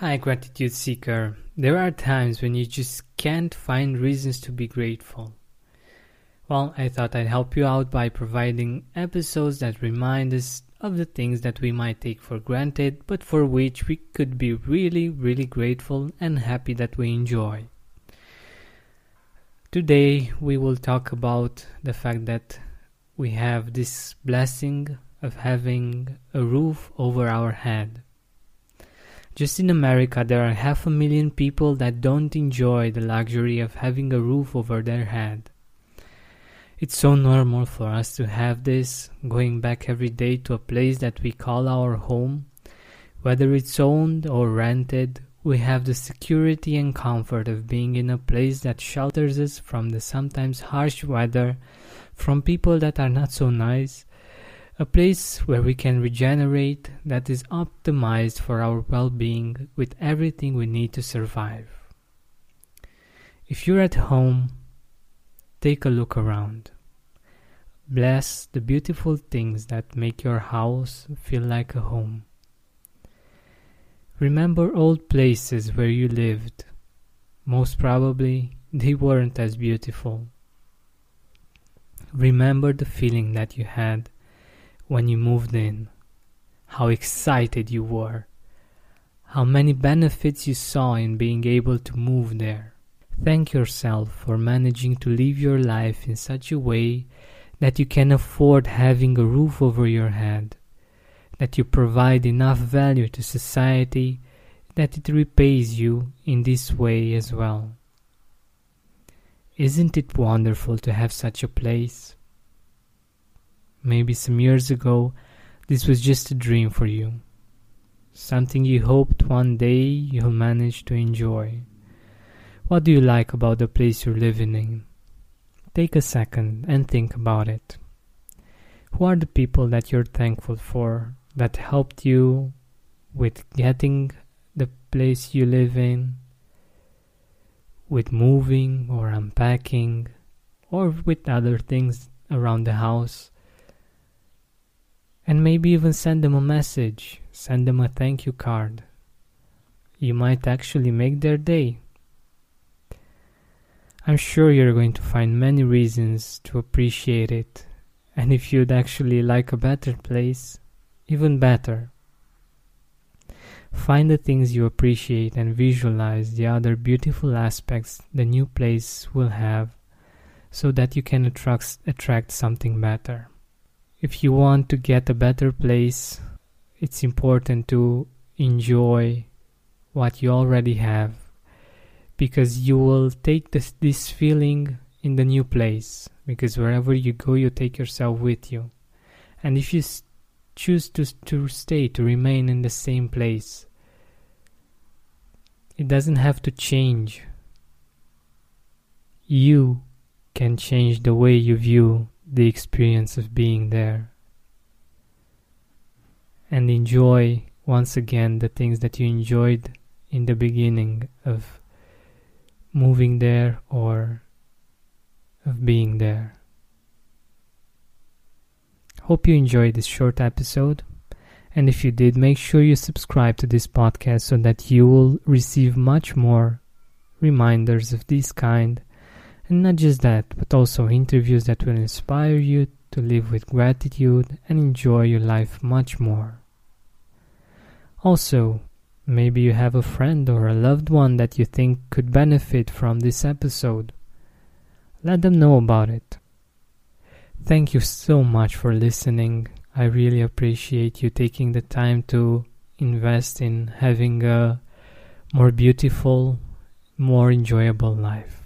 Hi, Gratitude Seeker. There are times when you just can't find reasons to be grateful. Well, I thought I'd help you out by providing episodes that remind us of the things that we might take for granted, but for which we could be really, really grateful and happy that we enjoy. Today, we will talk about the fact that we have this blessing of having a roof over our head. Just in America, there are half a million people that don't enjoy the luxury of having a roof over their head. It's so normal for us to have this, going back every day to a place that we call our home. Whether it's owned or rented, we have the security and comfort of being in a place that shelters us from the sometimes harsh weather, from people that are not so nice, a place where we can regenerate that is optimized for our well being with everything we need to survive. If you're at home, take a look around. Bless the beautiful things that make your house feel like a home. Remember old places where you lived. Most probably, they weren't as beautiful. Remember the feeling that you had when you moved in, how excited you were, how many benefits you saw in being able to move there. Thank yourself for managing to live your life in such a way that you can afford having a roof over your head, that you provide enough value to society that it repays you in this way as well. Isn't it wonderful to have such a place? Maybe some years ago, this was just a dream for you. Something you hoped one day you'll manage to enjoy. What do you like about the place you're living in? Take a second and think about it. Who are the people that you're thankful for that helped you with getting the place you live in, with moving or unpacking, or with other things around the house? And maybe even send them a message, send them a thank you card. You might actually make their day. I'm sure you're going to find many reasons to appreciate it, and if you'd actually like a better place, even better. Find the things you appreciate and visualize the other beautiful aspects the new place will have so that you can attract, attract something better if you want to get a better place, it's important to enjoy what you already have because you will take this, this feeling in the new place because wherever you go you take yourself with you. And if you choose to, to stay to remain in the same place it doesn't have to change. You can change the way you view the experience of being there and enjoy once again the things that you enjoyed in the beginning of moving there or of being there. Hope you enjoyed this short episode. And if you did, make sure you subscribe to this podcast so that you will receive much more reminders of this kind and not just that, but also interviews that will inspire you to live with gratitude and enjoy your life much more. Also, maybe you have a friend or a loved one that you think could benefit from this episode. Let them know about it. Thank you so much for listening. I really appreciate you taking the time to invest in having a more beautiful, more enjoyable life.